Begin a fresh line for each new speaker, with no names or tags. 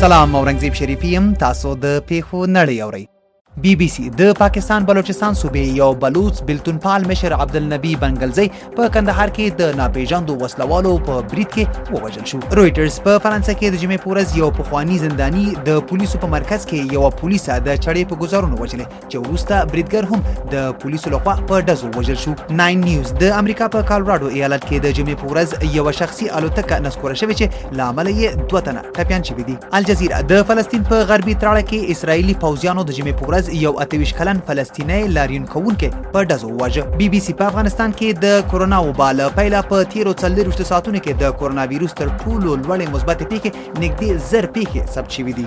سلام اورنګزیب شریفی يم تاسو د پیښو نړۍ اورئ بی بی سی د پاکستان بلوچستان صوبې یو بلوچ بلتونپال مشر عبدالنبی بنګلزی په کندهار کې د ناپیژاندو وسلوالو په برید کې ووژل شو رویټرز په فرانسه کې د جمعې پورز یو پخوانی زندانی د پولیسو په مرکز کې یو پولیسه د چړې په گذارونو وژلې چې وروسته بریدګر هم د پولیسو لخوا په ډزو وژل شو ناین نیوز د امریکا په کالراډو ایالت کې د جمعې په ورځ یو شخصي الوتکه نسکوره شوې چې لامل یې دوه تنه ټپیان شوي دي الجزیره د فلسطین په غربي تراړه کې اسرایلی پوځیانو د جمعې په ورځ یو اتویش کلن فلسطینی لاریون کوونکی په ډزو وژه بي بي سي په افغانستان کې د کورونا وبا له پیله په تیرو څلوېښتو ساعتونو کې د کورونا ویروس تر ټولو لوړې مثبتې پیښې نږدې زر پیښې ثبت شوې دي